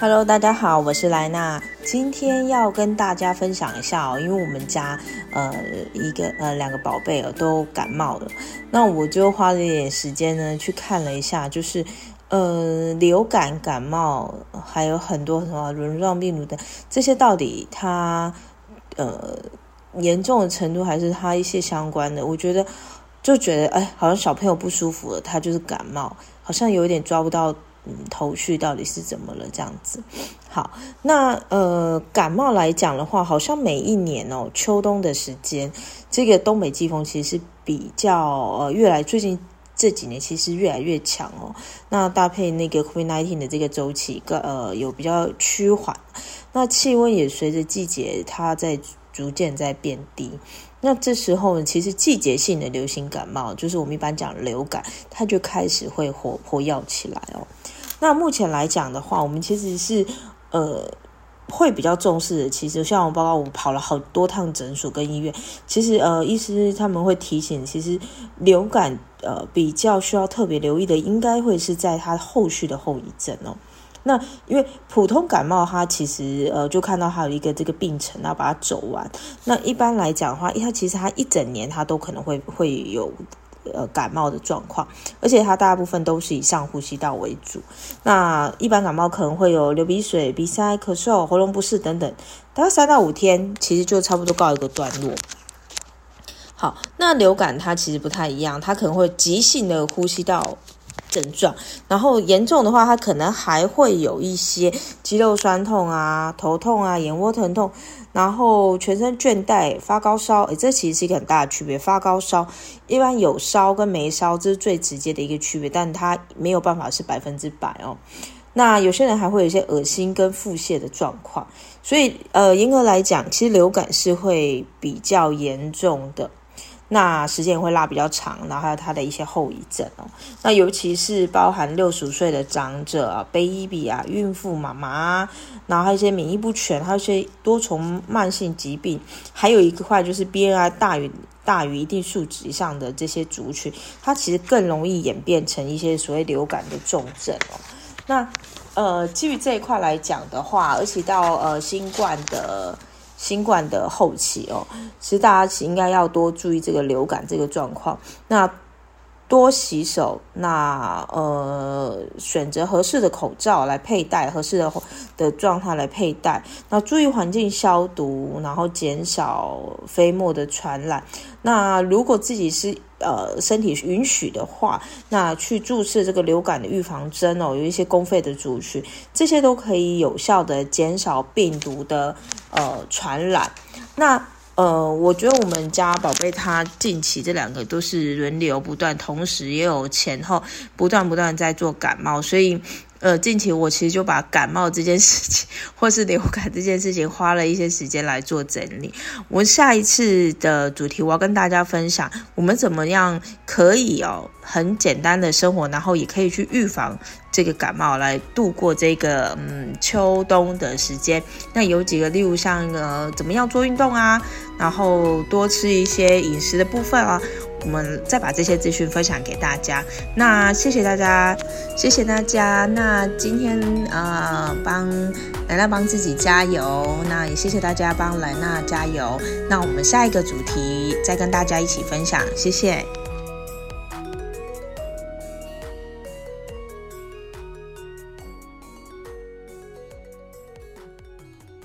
Hello，大家好，我是莱娜。今天要跟大家分享一下哦，因为我们家呃一个呃两个宝贝哦都感冒了，那我就花了一点时间呢去看了一下，就是呃流感、感冒还有很多什么轮状病毒的这些，到底它呃严重的程度还是它一些相关的？我觉得就觉得哎，好像小朋友不舒服了，他就是感冒，好像有一点抓不到。嗯，头绪到底是怎么了？这样子，好，那呃，感冒来讲的话，好像每一年哦，秋冬的时间，这个东北季风其实是比较呃，越来最近这几年其实越来越强哦。那搭配那个 COVID-19 的这个周期，呃，有比较趋缓，那气温也随着季节它在逐渐在变低。那这时候呢，其实季节性的流行感冒，就是我们一般讲流感，它就开始会活活跃起来哦。那目前来讲的话，我们其实是呃会比较重视的。其实像我包括我跑了好多趟诊所跟医院，其实呃医师他们会提醒，其实流感呃比较需要特别留意的，应该会是在它后续的后遗症哦。那因为普通感冒，它其实呃就看到它有一个这个病程，然后把它走完。那一般来讲的话，它其实它一整年它都可能会会有。呃，感冒的状况，而且它大部分都是以上呼吸道为主。那一般感冒可能会有流鼻水、鼻塞、咳嗽、喉咙不适等等，大概三到五天，其实就差不多告一个段落。好，那流感它其实不太一样，它可能会急性的呼吸道症状，然后严重的话，它可能还会有一些肌肉酸痛啊、头痛啊、眼窝疼痛。然后全身倦怠、发高烧，诶，这其实是一个很大的区别。发高烧一般有烧跟没烧，这是最直接的一个区别，但它没有办法是百分之百哦。那有些人还会有一些恶心跟腹泻的状况，所以呃，严格来讲，其实流感是会比较严重的。那时间也会拉比较长，然后还有它的一些后遗症哦。那尤其是包含六十五岁的长者啊、baby 啊、孕妇妈妈，然后还有一些免疫不全，还有一些多重慢性疾病，还有一个块就是 B N I 大于大于一定数值以上的这些族群，它其实更容易演变成一些所谓流感的重症哦。那呃，基于这一块来讲的话，而且到呃新冠的。新冠的后期哦，其实大家应该要多注意这个流感这个状况。那多洗手，那呃选择合适的口罩来佩戴，合适的的状态来佩戴。那注意环境消毒，然后减少飞沫的传染。那如果自己是呃身体允许的话，那去注射这个流感的预防针哦，有一些公费的族群，这些都可以有效的减少病毒的呃传染。那呃，我觉得我们家宝贝他近期这两个都是轮流不断，同时也有前后不断不断在做感冒，所以。呃，近期我其实就把感冒这件事情，或是流感这件事情，花了一些时间来做整理。我下一次的主题，我要跟大家分享，我们怎么样可以哦，很简单的生活，然后也可以去预防这个感冒，来度过这个嗯秋冬的时间。那有几个，例如像呃，怎么样做运动啊，然后多吃一些饮食的部分啊。我们再把这些资讯分享给大家。那谢谢大家，谢谢大家。那今天呃，帮莱娜帮自己加油。那也谢谢大家帮莱娜加油。那我们下一个主题再跟大家一起分享。谢谢。